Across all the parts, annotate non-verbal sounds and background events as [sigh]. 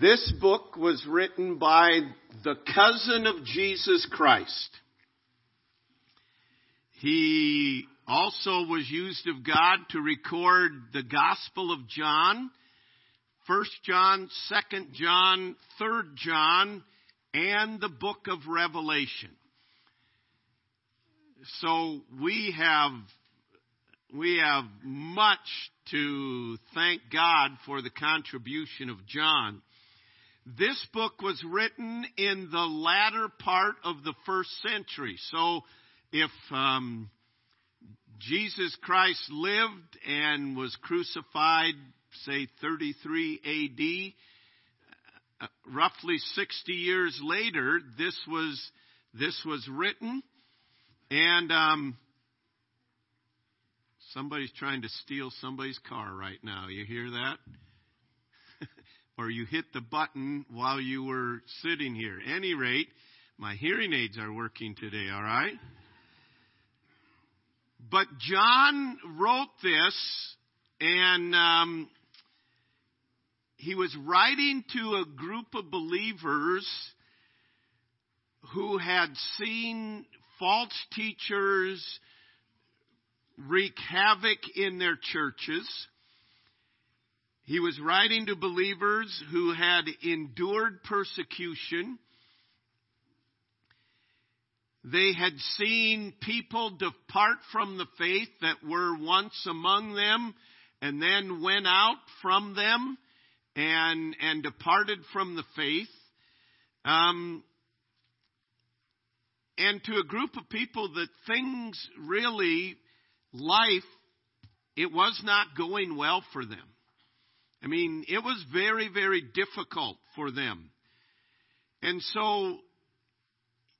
This book was written by the cousin of Jesus Christ. He also was used of God to record the Gospel of John, 1 John, 2 John, 3 John, and the book of Revelation. So we have we have much to thank God for the contribution of John. This book was written in the latter part of the first century. So if um, Jesus Christ lived and was crucified, say 33 AD, uh, roughly 60 years later, this was this was written, and um, somebody's trying to steal somebody's car right now. You hear that? Or you hit the button while you were sitting here. Any rate, my hearing aids are working today, all right? But John wrote this, and um, he was writing to a group of believers who had seen false teachers wreak havoc in their churches he was writing to believers who had endured persecution. They had seen people depart from the faith that were once among them and then went out from them and, and departed from the faith. Um, and to a group of people that things really, life, it was not going well for them. I mean, it was very, very difficult for them. And so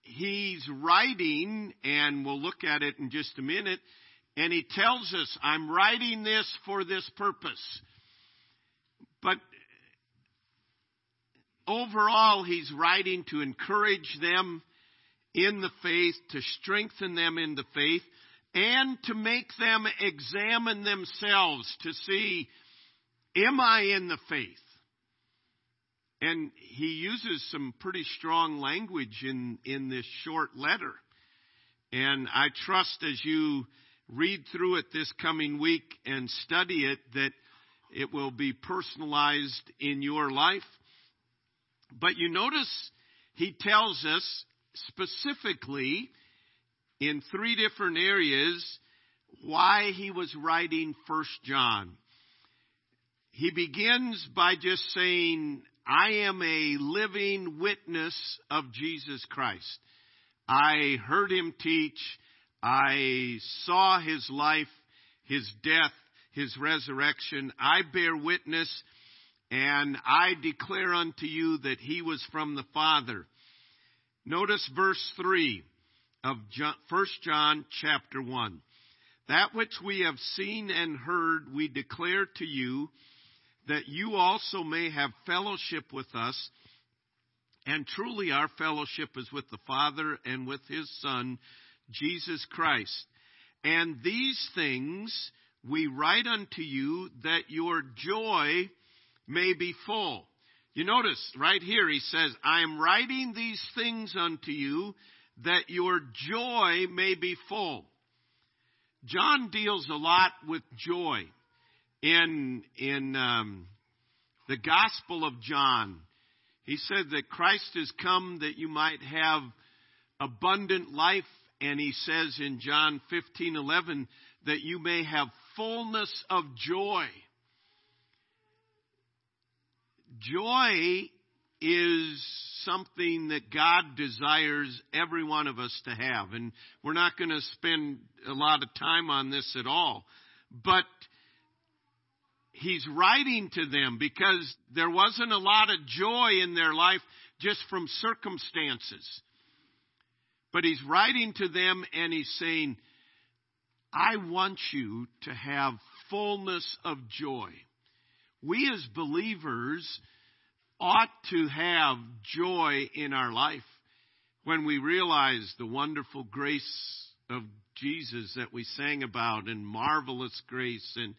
he's writing, and we'll look at it in just a minute, and he tells us, I'm writing this for this purpose. But overall, he's writing to encourage them in the faith, to strengthen them in the faith, and to make them examine themselves to see Am I in the faith? And he uses some pretty strong language in, in this short letter. And I trust as you read through it this coming week and study it that it will be personalized in your life. But you notice he tells us specifically in three different areas why he was writing First John he begins by just saying, I am a living witness of Jesus Christ. I heard him teach. I saw his life, his death, his resurrection. I bear witness and I declare unto you that he was from the Father. Notice verse 3 of 1 John chapter 1. That which we have seen and heard we declare to you that you also may have fellowship with us. And truly, our fellowship is with the Father and with His Son, Jesus Christ. And these things we write unto you that your joy may be full. You notice right here, he says, I am writing these things unto you that your joy may be full. John deals a lot with joy in in um, the Gospel of John. He said that Christ has come that you might have abundant life, and he says in John fifteen eleven that you may have fullness of joy. Joy is something that God desires every one of us to have. And we're not going to spend a lot of time on this at all. But he's writing to them because there wasn't a lot of joy in their life just from circumstances. But he's writing to them and he's saying, I want you to have fullness of joy. We as believers ought to have joy in our life when we realize the wonderful grace of Jesus that we sang about and marvelous grace and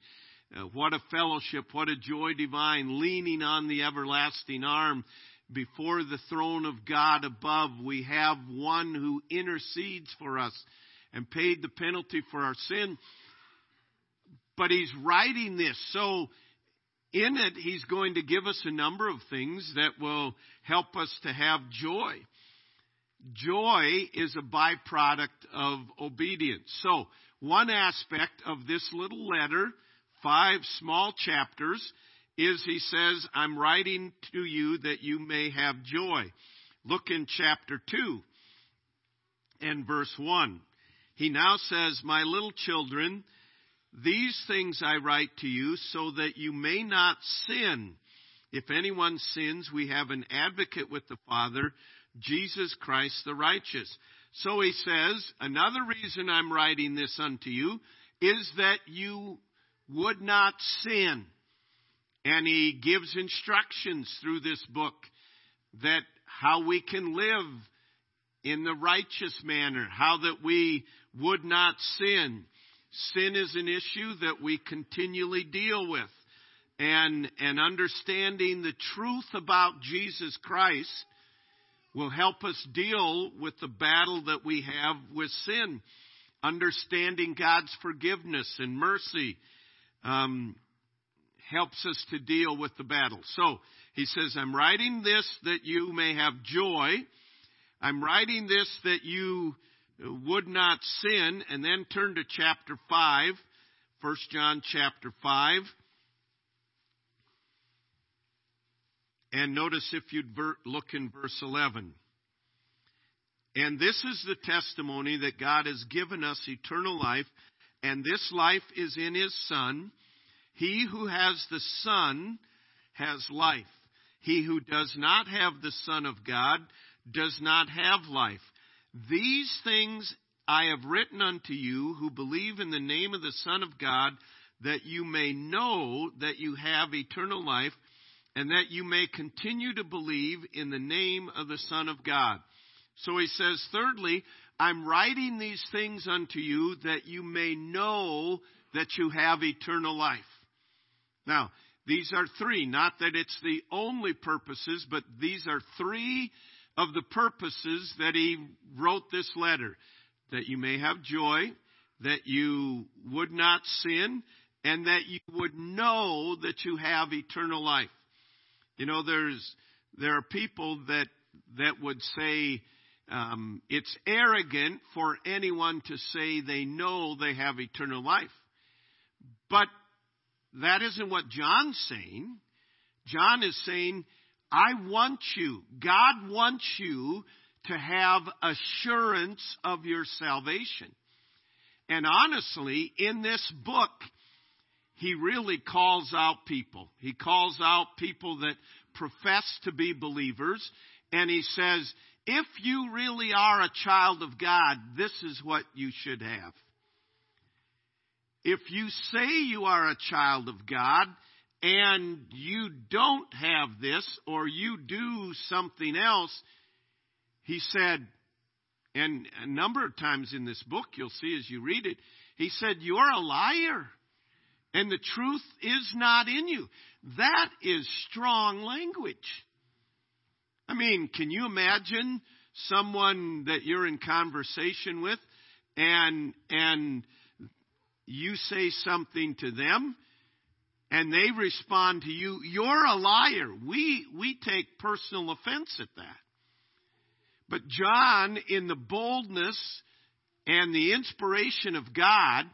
uh, what a fellowship, what a joy divine, leaning on the everlasting arm before the throne of God above. We have one who intercedes for us and paid the penalty for our sin. But he's writing this. So in it, he's going to give us a number of things that will help us to have joy. Joy is a byproduct of obedience. So, one aspect of this little letter, five small chapters, is he says, I'm writing to you that you may have joy. Look in chapter 2 and verse 1. He now says, My little children, these things I write to you so that you may not sin. If anyone sins, we have an advocate with the Father, Jesus Christ the righteous. So he says, Another reason I'm writing this unto you is that you would not sin. And he gives instructions through this book that how we can live in the righteous manner, how that we would not sin. Sin is an issue that we continually deal with. And, and understanding the truth about Jesus Christ will help us deal with the battle that we have with sin. Understanding God's forgiveness and mercy um, helps us to deal with the battle. So he says, I'm writing this that you may have joy. I'm writing this that you would not sin, and then turn to chapter 5, 1 John chapter 5. And notice if you'd look in verse 11. And this is the testimony that God has given us eternal life, and this life is in His Son. He who has the Son has life. He who does not have the Son of God does not have life. These things I have written unto you who believe in the name of the Son of God, that you may know that you have eternal life, and that you may continue to believe in the name of the Son of God. So he says, thirdly, I'm writing these things unto you that you may know that you have eternal life. Now, these are three, not that it's the only purposes, but these are three of the purposes that he wrote this letter that you may have joy, that you would not sin, and that you would know that you have eternal life. You know, there's there are people that that would say um, it's arrogant for anyone to say they know they have eternal life, but that isn't what John's saying. John is saying I want you, God wants you to have assurance of your salvation. And honestly, in this book, he really calls out people. He calls out people that profess to be believers, and he says, if you really are a child of God, this is what you should have. If you say you are a child of God, and you don't have this or you do something else, he said, and a number of times in this book you'll see as you read it, he said, You're a liar and the truth is not in you. That is strong language. I mean, can you imagine someone that you're in conversation with and and you say something to them and they respond to you, you're a liar. We, we take personal offense at that. But John, in the boldness and the inspiration of God,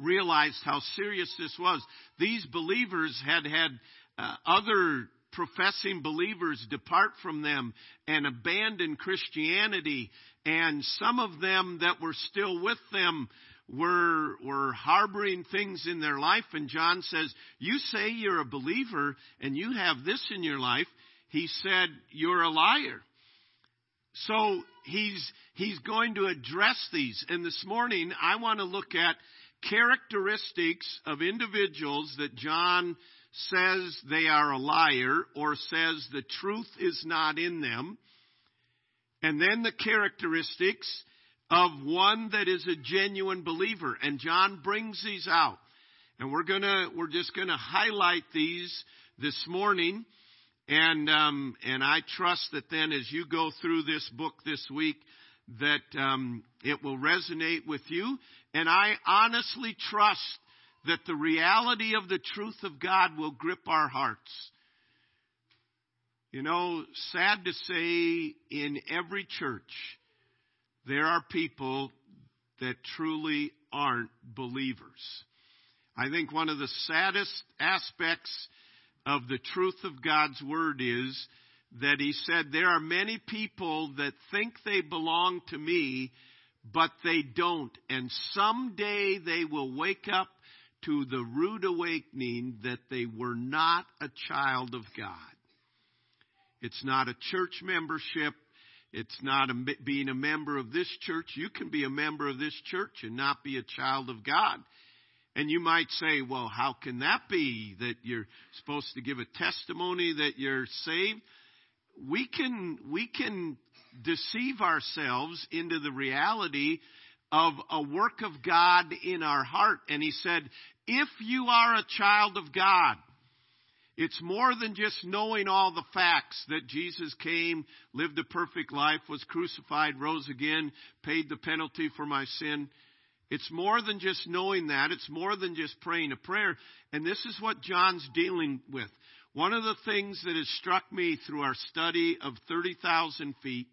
realized how serious this was. These believers had had uh, other professing believers depart from them and abandon Christianity, and some of them that were still with them were, were harboring things in their life. And John says, You say you're a believer and you have this in your life. He said, You're a liar. So he's, he's going to address these. And this morning, I want to look at characteristics of individuals that John says they are a liar or says the truth is not in them. And then the characteristics of one that is a genuine believer. And John brings these out. And we're gonna, we're just gonna highlight these this morning. And, um, and I trust that then as you go through this book this week, that, um, it will resonate with you. And I honestly trust that the reality of the truth of God will grip our hearts. You know, sad to say, in every church, there are people that truly aren't believers. I think one of the saddest aspects of the truth of God's Word is that He said, There are many people that think they belong to me, but they don't. And someday they will wake up to the rude awakening that they were not a child of God. It's not a church membership. It's not a, being a member of this church. You can be a member of this church and not be a child of God. And you might say, well, how can that be that you're supposed to give a testimony that you're saved? We can, we can deceive ourselves into the reality of a work of God in our heart. And he said, if you are a child of God, it's more than just knowing all the facts that Jesus came, lived a perfect life, was crucified, rose again, paid the penalty for my sin. It's more than just knowing that. It's more than just praying a prayer. And this is what John's dealing with. One of the things that has struck me through our study of 30,000 feet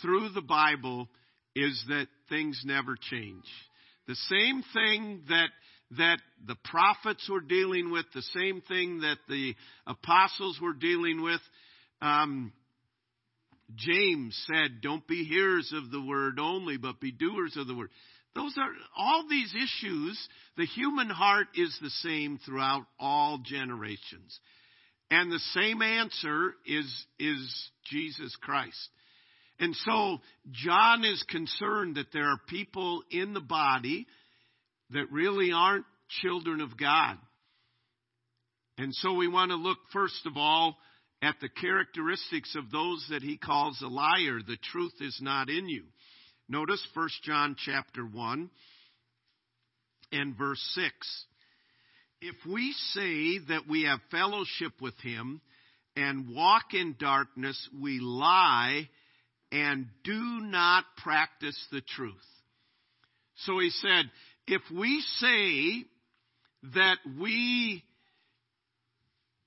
through the Bible is that things never change. The same thing that that the prophets were dealing with, the same thing that the apostles were dealing with. Um, James said, Don't be hearers of the word only, but be doers of the word. Those are all these issues. The human heart is the same throughout all generations. And the same answer is, is Jesus Christ. And so John is concerned that there are people in the body that really aren't children of God. And so we want to look first of all at the characteristics of those that he calls a liar. The truth is not in you. Notice 1 John chapter 1 and verse 6. If we say that we have fellowship with him and walk in darkness, we lie and do not practice the truth. So he said, if we say that we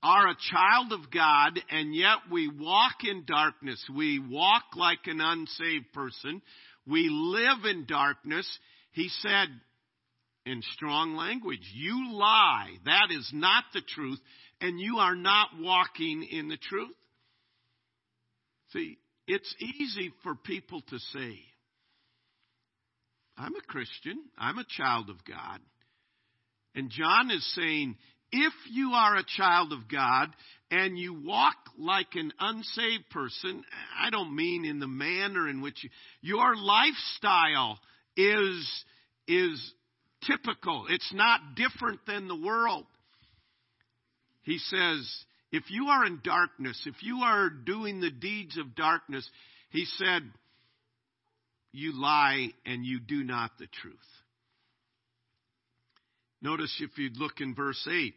are a child of God and yet we walk in darkness, we walk like an unsaved person, we live in darkness, he said in strong language, you lie. That is not the truth, and you are not walking in the truth. See, it's easy for people to say, I'm a Christian. I'm a child of God. And John is saying, if you are a child of God and you walk like an unsaved person, I don't mean in the manner in which you, your lifestyle is, is typical. It's not different than the world. He says, if you are in darkness, if you are doing the deeds of darkness, he said, you lie and you do not the truth. Notice if you look in verse 8.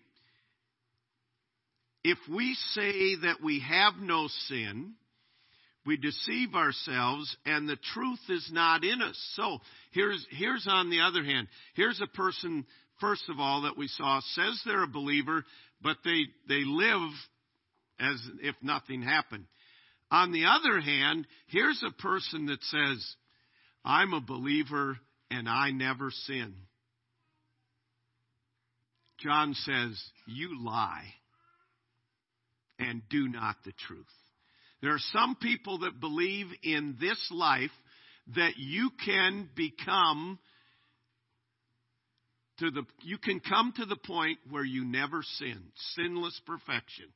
If we say that we have no sin, we deceive ourselves and the truth is not in us. So here's, here's on the other hand, here's a person, first of all, that we saw says they're a believer, but they, they live as if nothing happened. On the other hand, here's a person that says, I'm a believer and I never sin. John says, You lie and do not the truth. There are some people that believe in this life that you can become to the you can come to the point where you never sin, sinless perfection.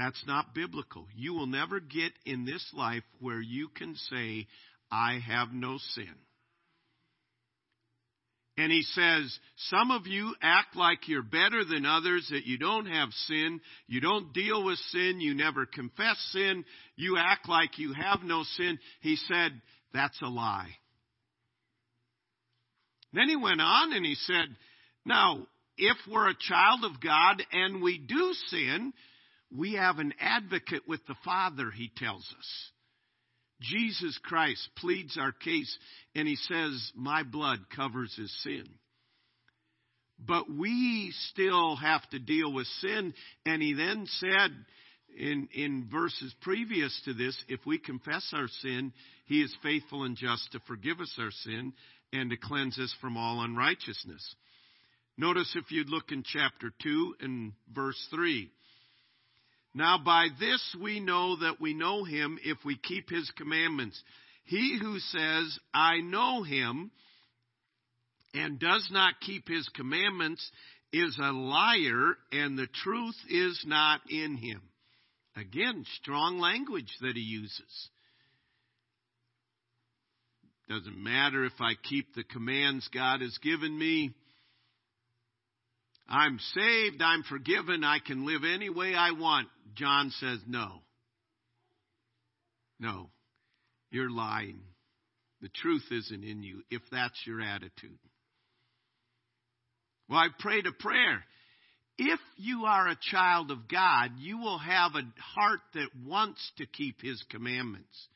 That's not biblical. You will never get in this life where you can say, I have no sin. And he says, some of you act like you're better than others, that you don't have sin, you don't deal with sin, you never confess sin, you act like you have no sin. He said, that's a lie. Then he went on and he said, Now, if we're a child of God and we do sin, we have an advocate with the Father, he tells us. Jesus Christ pleads our case and he says, My blood covers his sin. But we still have to deal with sin. And he then said in, in verses previous to this, if we confess our sin, he is faithful and just to forgive us our sin and to cleanse us from all unrighteousness. Notice if you look in chapter 2 and verse 3. Now by this we know that we know him if we keep his commandments. He who says, I know him, and does not keep his commandments is a liar, and the truth is not in him. Again, strong language that he uses. Doesn't matter if I keep the commands God has given me. I'm saved, I'm forgiven, I can live any way I want. John says, no. No. You're lying. The truth isn't in you if that's your attitude. Well, I prayed a prayer. If you are a child of God, you will have a heart that wants to keep His commandments.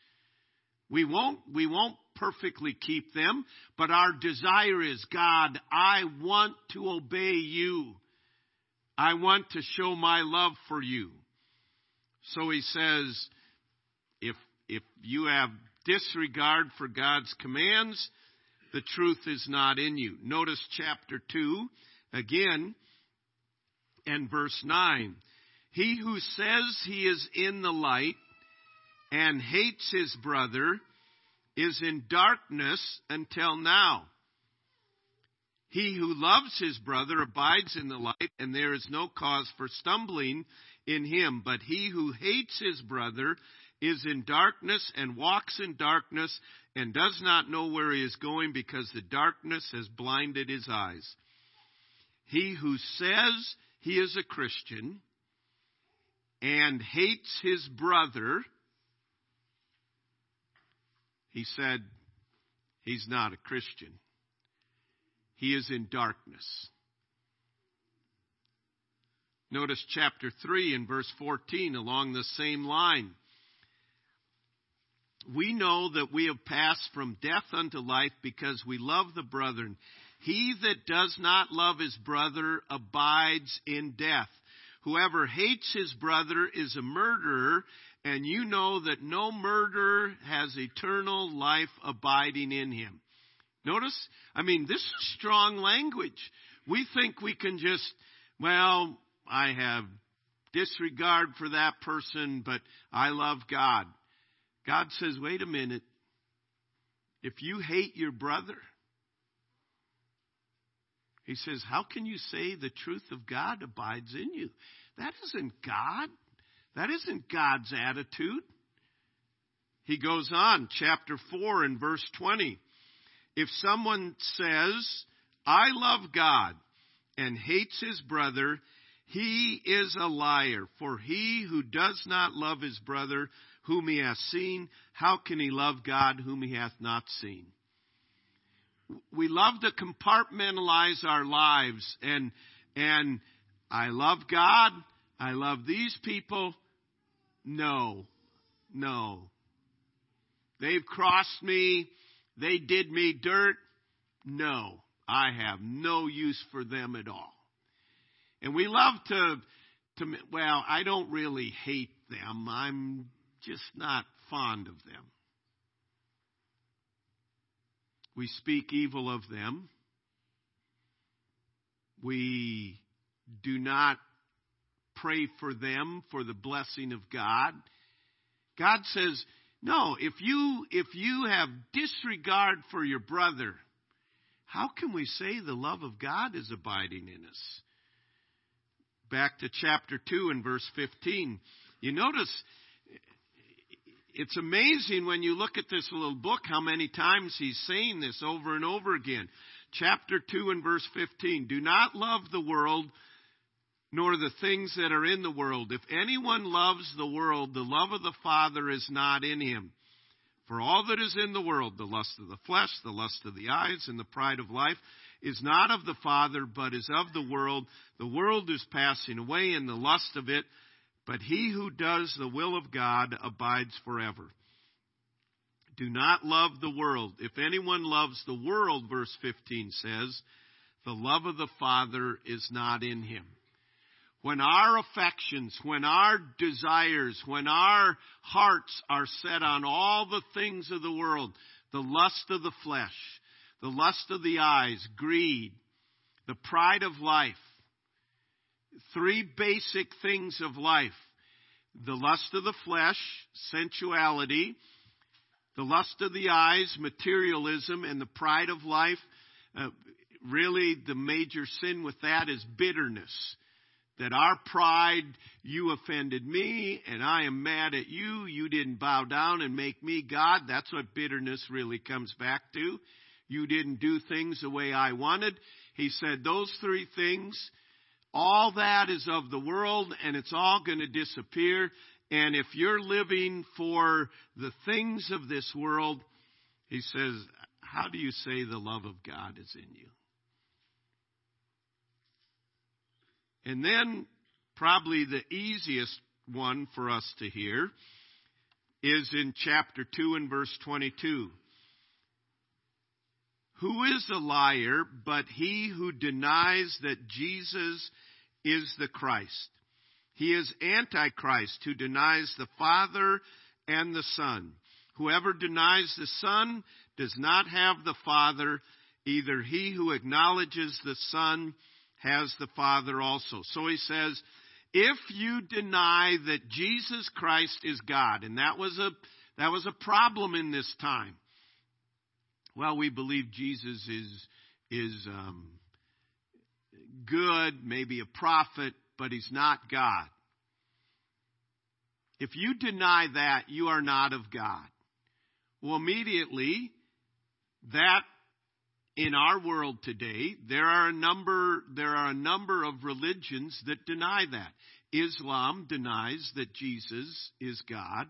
We won't, we won't perfectly keep them, but our desire is, God, I want to obey you. I want to show my love for you. So he says, if, if you have disregard for God's commands, the truth is not in you. Notice chapter 2 again and verse 9. He who says he is in the light and hates his brother is in darkness until now. He who loves his brother abides in the light, and there is no cause for stumbling in him. But he who hates his brother is in darkness and walks in darkness and does not know where he is going because the darkness has blinded his eyes. He who says he is a Christian and hates his brother, he said he's not a Christian. He is in darkness. Notice chapter 3 and verse 14 along the same line. We know that we have passed from death unto life because we love the brethren. He that does not love his brother abides in death. Whoever hates his brother is a murderer, and you know that no murderer has eternal life abiding in him. Notice, I mean, this is strong language. We think we can just, well, I have disregard for that person, but I love God. God says, wait a minute. If you hate your brother, he says, How can you say the truth of God abides in you? That isn't God. That isn't God's attitude. He goes on, chapter 4 and verse 20. If someone says, I love God, and hates his brother, he is a liar. For he who does not love his brother whom he hath seen, how can he love God whom he hath not seen? we love to compartmentalize our lives and and I love God, I love these people. No. No. They've crossed me, they did me dirt. No. I have no use for them at all. And we love to to well, I don't really hate them. I'm just not fond of them. We speak evil of them. We do not pray for them for the blessing of God. God says, no, if you, if you have disregard for your brother, how can we say the love of God is abiding in us? Back to chapter 2 and verse 15. You notice it's amazing when you look at this little book how many times he's saying this over and over again. Chapter 2 and verse 15. Do not love the world nor the things that are in the world. If anyone loves the world, the love of the Father is not in him. For all that is in the world, the lust of the flesh, the lust of the eyes, and the pride of life, is not of the Father, but is of the world. The world is passing away in the lust of it, but he who does the will of God abides forever. Do not love the world. If anyone loves the world, verse 15 says, the love of the Father is not in him. When our affections, when our desires, when our hearts are set on all the things of the world, the lust of the flesh, the lust of the eyes, greed, the pride of life, three basic things of life the lust of the flesh, sensuality, the lust of the eyes, materialism, and the pride of life. Uh, really, the major sin with that is bitterness. That our pride, you offended me, and I am mad at you. You didn't bow down and make me God. That's what bitterness really comes back to. You didn't do things the way I wanted. He said those three things, all that is of the world, and it's all going to disappear. And if you're living for the things of this world, he says, how do you say the love of God is in you? And then, probably the easiest one for us to hear is in chapter 2 and verse 22. Who is a liar but he who denies that Jesus is the Christ? He is Antichrist who denies the Father and the Son. Whoever denies the Son does not have the Father. Either he who acknowledges the Son has the Father also. So he says, if you deny that Jesus Christ is God, and that was a, that was a problem in this time. Well, we believe Jesus is, is, um, good, maybe a prophet, but he's not God. If you deny that, you are not of God. Well, immediately, that in our world today, there are a number, there are a number of religions that deny that. Islam denies that Jesus is God.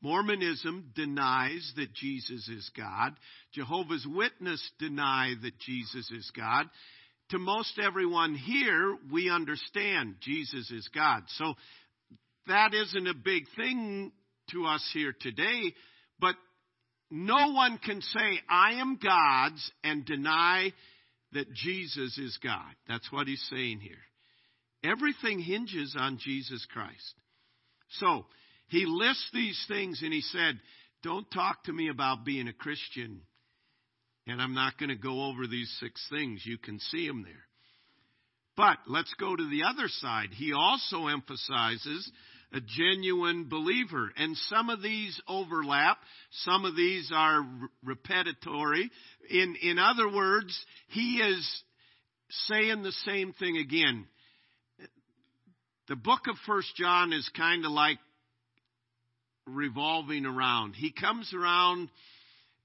Mormonism denies that Jesus is God. Jehovah's Witness deny that Jesus is God to most everyone here, we understand Jesus is God. So that isn't a big thing to us here today, but no one can say, I am God's and deny that Jesus is God. That's what he's saying here. Everything hinges on Jesus Christ. So, he lists these things and he said, Don't talk to me about being a Christian and I'm not going to go over these six things. You can see them there. But let's go to the other side. He also emphasizes a genuine believer. And some of these overlap. Some of these are repetitory. In, in other words, he is saying the same thing again. The book of First John is kind of like revolving around. He comes around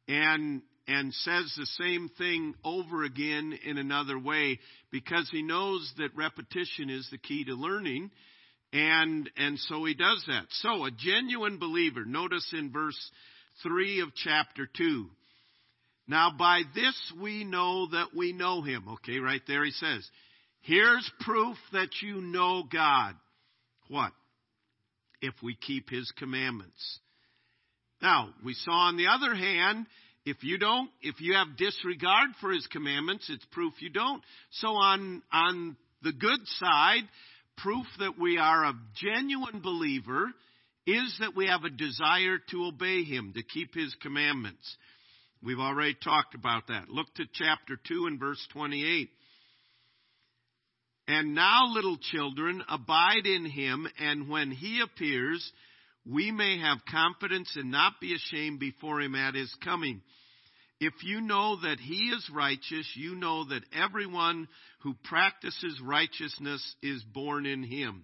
and and says the same thing over again in another way because he knows that repetition is the key to learning. And, and so he does that. So a genuine believer, notice in verse 3 of chapter 2. Now by this we know that we know him. Okay, right there he says, here's proof that you know God. What? If we keep his commandments. Now, we saw on the other hand if you don't, if you have disregard for his commandments, it's proof you don't. So on, on the good side, proof that we are a genuine believer is that we have a desire to obey him, to keep his commandments. We've already talked about that. Look to chapter 2 and verse 28. And now, little children, abide in him, and when he appears, we may have confidence and not be ashamed before him at his coming. If you know that he is righteous, you know that everyone who practices righteousness is born in him.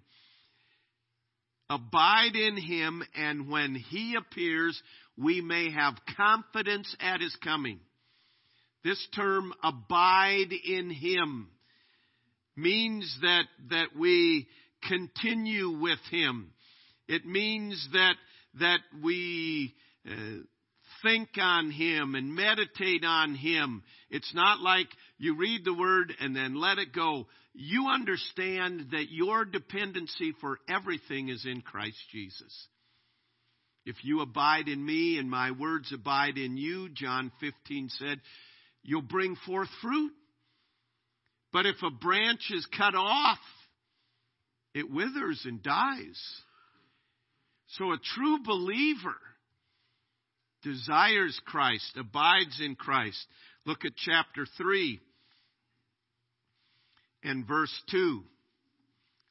Abide in him, and when he appears, we may have confidence at his coming. This term, abide in him, means that, that we continue with him. It means that, that we uh, think on Him and meditate on Him. It's not like you read the Word and then let it go. You understand that your dependency for everything is in Christ Jesus. If you abide in me and my words abide in you, John 15 said, you'll bring forth fruit. But if a branch is cut off, it withers and dies. So a true believer desires Christ, abides in Christ. Look at chapter 3 and verse 2.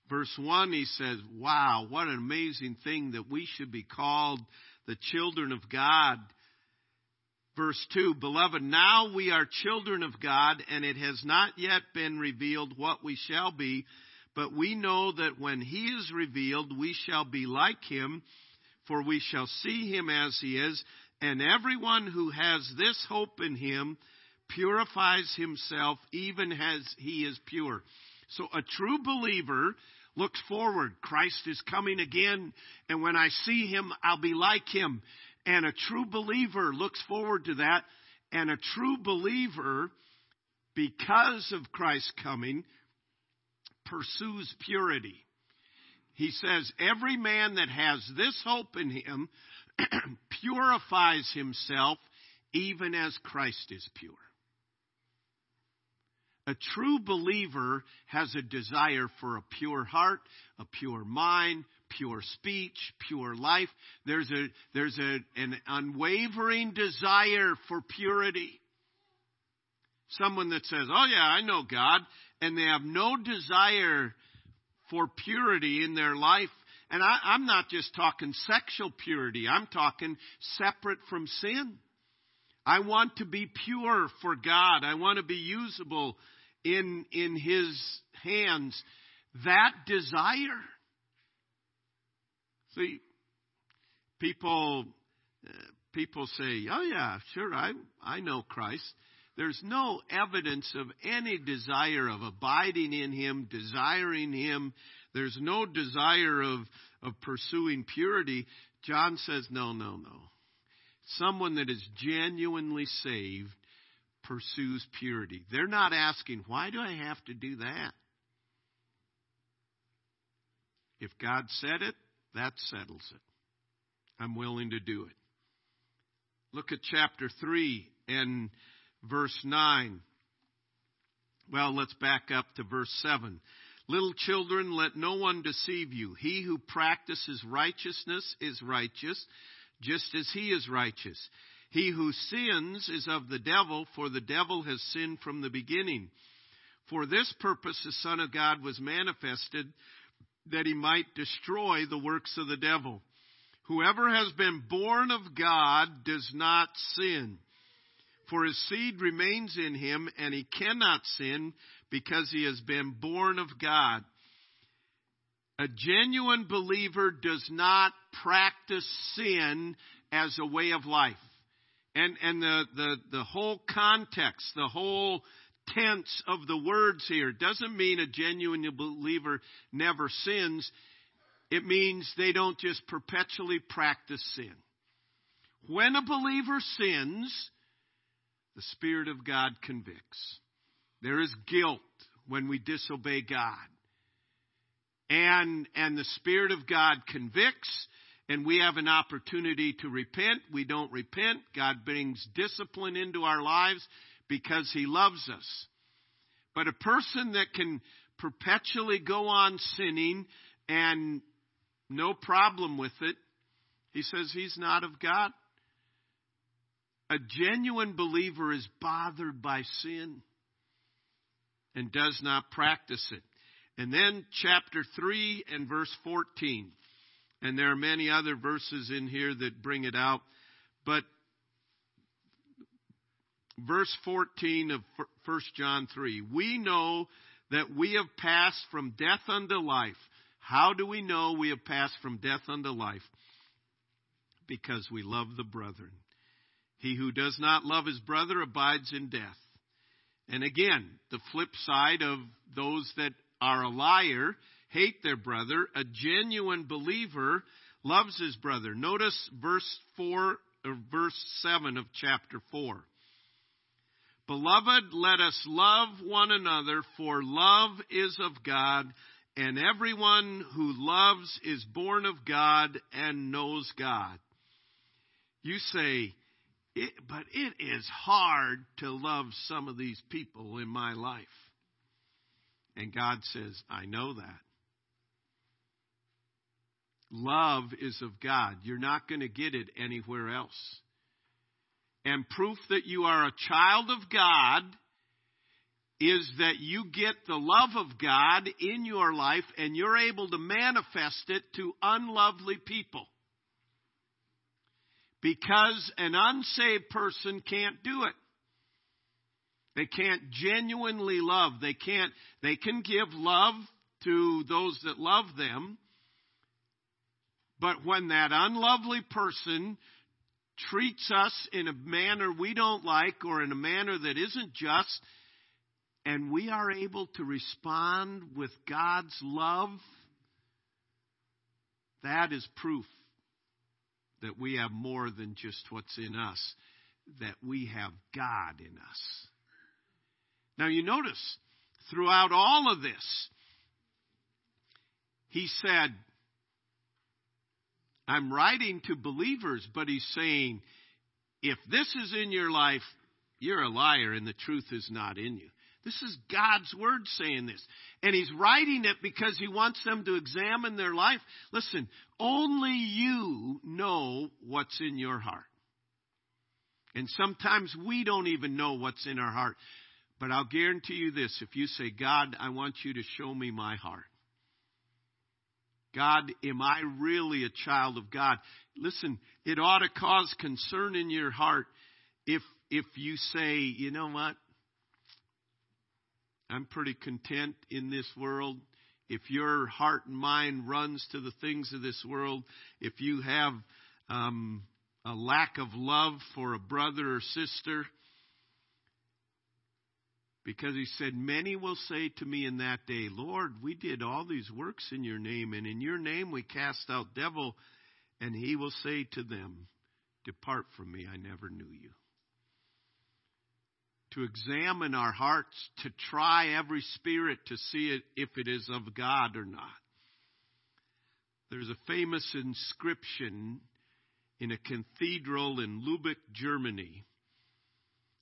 Verse 1, he says, Wow, what an amazing thing that we should be called the children of God. Verse 2, Beloved, now we are children of God, and it has not yet been revealed what we shall be, but we know that when he is revealed, we shall be like him, for we shall see him as he is. And everyone who has this hope in him purifies himself even as he is pure. So a true believer looks forward. Christ is coming again, and when I see him, I'll be like him. And a true believer looks forward to that. And a true believer, because of Christ's coming, pursues purity. He says, Every man that has this hope in him [clears throat] purifies himself even as Christ is pure. A true believer has a desire for a pure heart, a pure mind, pure speech, pure life. There's a there's a, an unwavering desire for purity. Someone that says, "Oh yeah, I know God," and they have no desire for purity in their life. And I, I'm not just talking sexual purity. I'm talking separate from sin. I want to be pure for God. I want to be usable in, in his hands that desire. See, people, uh, people say, oh yeah, sure, I, I know Christ. There's no evidence of any desire of abiding in him, desiring him. There's no desire of, of pursuing purity. John says, no, no, no. Someone that is genuinely saved pursues purity. They're not asking, why do I have to do that? If God said it, that settles it. I'm willing to do it. Look at chapter 3 and verse 9. Well, let's back up to verse 7. Little children, let no one deceive you. He who practices righteousness is righteous, just as he is righteous. He who sins is of the devil, for the devil has sinned from the beginning. For this purpose the Son of God was manifested, that he might destroy the works of the devil. Whoever has been born of God does not sin. For his seed remains in him, and he cannot sin because he has been born of God. A genuine believer does not practice sin as a way of life. And, and the, the, the whole context, the whole tense of the words here doesn't mean a genuine believer never sins. It means they don't just perpetually practice sin. When a believer sins, the Spirit of God convicts. There is guilt when we disobey God. And, and the Spirit of God convicts, and we have an opportunity to repent. We don't repent. God brings discipline into our lives because He loves us. But a person that can perpetually go on sinning and no problem with it, he says he's not of God. A genuine believer is bothered by sin and does not practice it. And then chapter 3 and verse 14. And there are many other verses in here that bring it out. But verse 14 of 1 John 3 we know that we have passed from death unto life. How do we know we have passed from death unto life? Because we love the brethren. He who does not love his brother abides in death. And again, the flip side of those that are a liar hate their brother. A genuine believer loves his brother. Notice verse 4 or verse 7 of chapter 4. Beloved, let us love one another, for love is of God, and everyone who loves is born of God and knows God. You say, it, but it is hard to love some of these people in my life. And God says, I know that. Love is of God. You're not going to get it anywhere else. And proof that you are a child of God is that you get the love of God in your life and you're able to manifest it to unlovely people. Because an unsaved person can't do it. They can't genuinely love. They can't, they can give love to those that love them. But when that unlovely person treats us in a manner we don't like or in a manner that isn't just, and we are able to respond with God's love, that is proof that we have more than just what's in us, that we have God in us. Now you notice, throughout all of this, he said, I'm writing to believers, but he's saying, if this is in your life, you're a liar and the truth is not in you. This is God's word saying this. And he's writing it because he wants them to examine their life. Listen, only you know what's in your heart. And sometimes we don't even know what's in our heart. But I'll guarantee you this if you say, God, I want you to show me my heart. God, am I really a child of God? Listen, it ought to cause concern in your heart if if you say, you know what? I'm pretty content in this world. If your heart and mind runs to the things of this world, if you have um, a lack of love for a brother or sister, because he said, Many will say to me in that day, Lord, we did all these works in your name, and in your name we cast out devil. And he will say to them, Depart from me, I never knew you. To examine our hearts, to try every spirit to see it, if it is of God or not. There's a famous inscription in a cathedral in Lübeck, Germany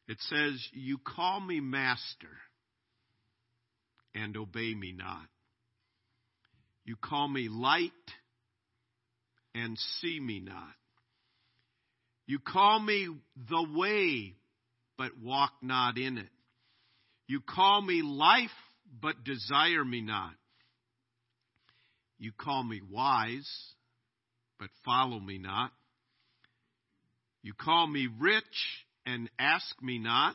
it says, You call me master and obey me not. You call me light and see me not. You call me the way, but walk not in it. You call me life, but desire me not. You call me wise, but follow me not. You call me rich and ask me not.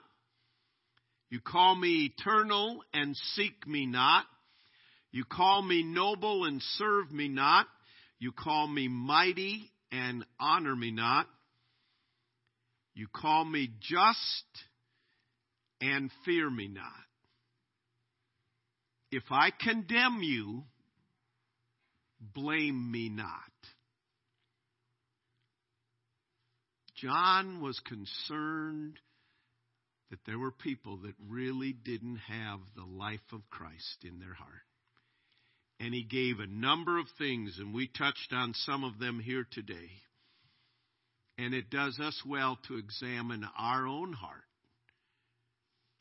You call me eternal and seek me not. You call me noble and serve me not. You call me mighty and honor me not. You call me just and fear me not. If I condemn you, blame me not. John was concerned that there were people that really didn't have the life of Christ in their heart. And he gave a number of things, and we touched on some of them here today. And it does us well to examine our own heart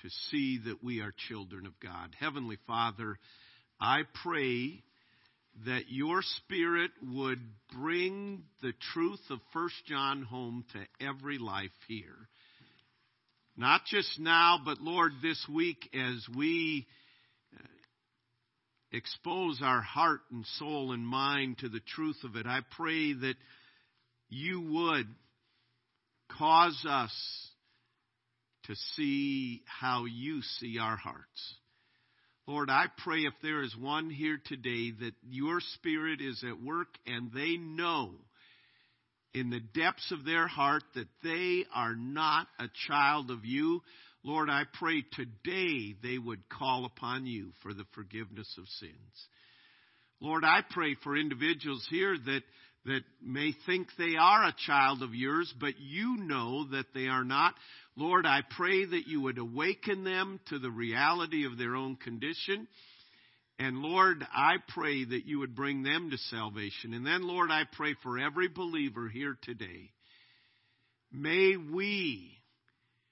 to see that we are children of God. Heavenly Father, I pray that your spirit would bring the truth of First John home to every life here. Not just now, but Lord, this week as we uh, expose our heart and soul and mind to the truth of it, I pray that you would cause us to see how you see our hearts. Lord, I pray if there is one here today that your Spirit is at work and they know in the depths of their heart that they are not a child of you. Lord, I pray today they would call upon you for the forgiveness of sins. Lord, I pray for individuals here that that may think they are a child of yours, but you know that they are not. Lord, I pray that you would awaken them to the reality of their own condition. And Lord, I pray that you would bring them to salvation. And then, Lord, I pray for every believer here today. May we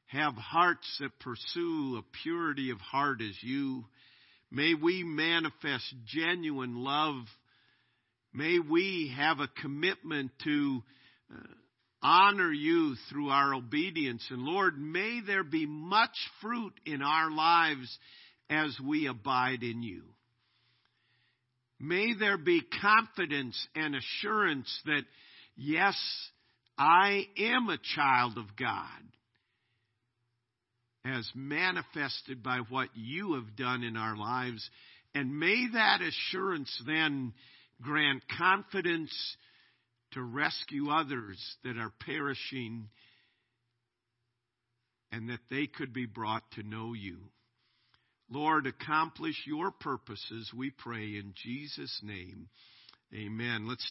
have hearts that pursue a purity of heart as you. May we manifest genuine love. May we have a commitment to uh, honor you through our obedience. And Lord, may there be much fruit in our lives as we abide in you. May there be confidence and assurance that, yes, I am a child of God as manifested by what you have done in our lives. And may that assurance then grant confidence to rescue others that are perishing and that they could be brought to know you. Lord, accomplish your purposes, we pray in Jesus' name. Amen. Let's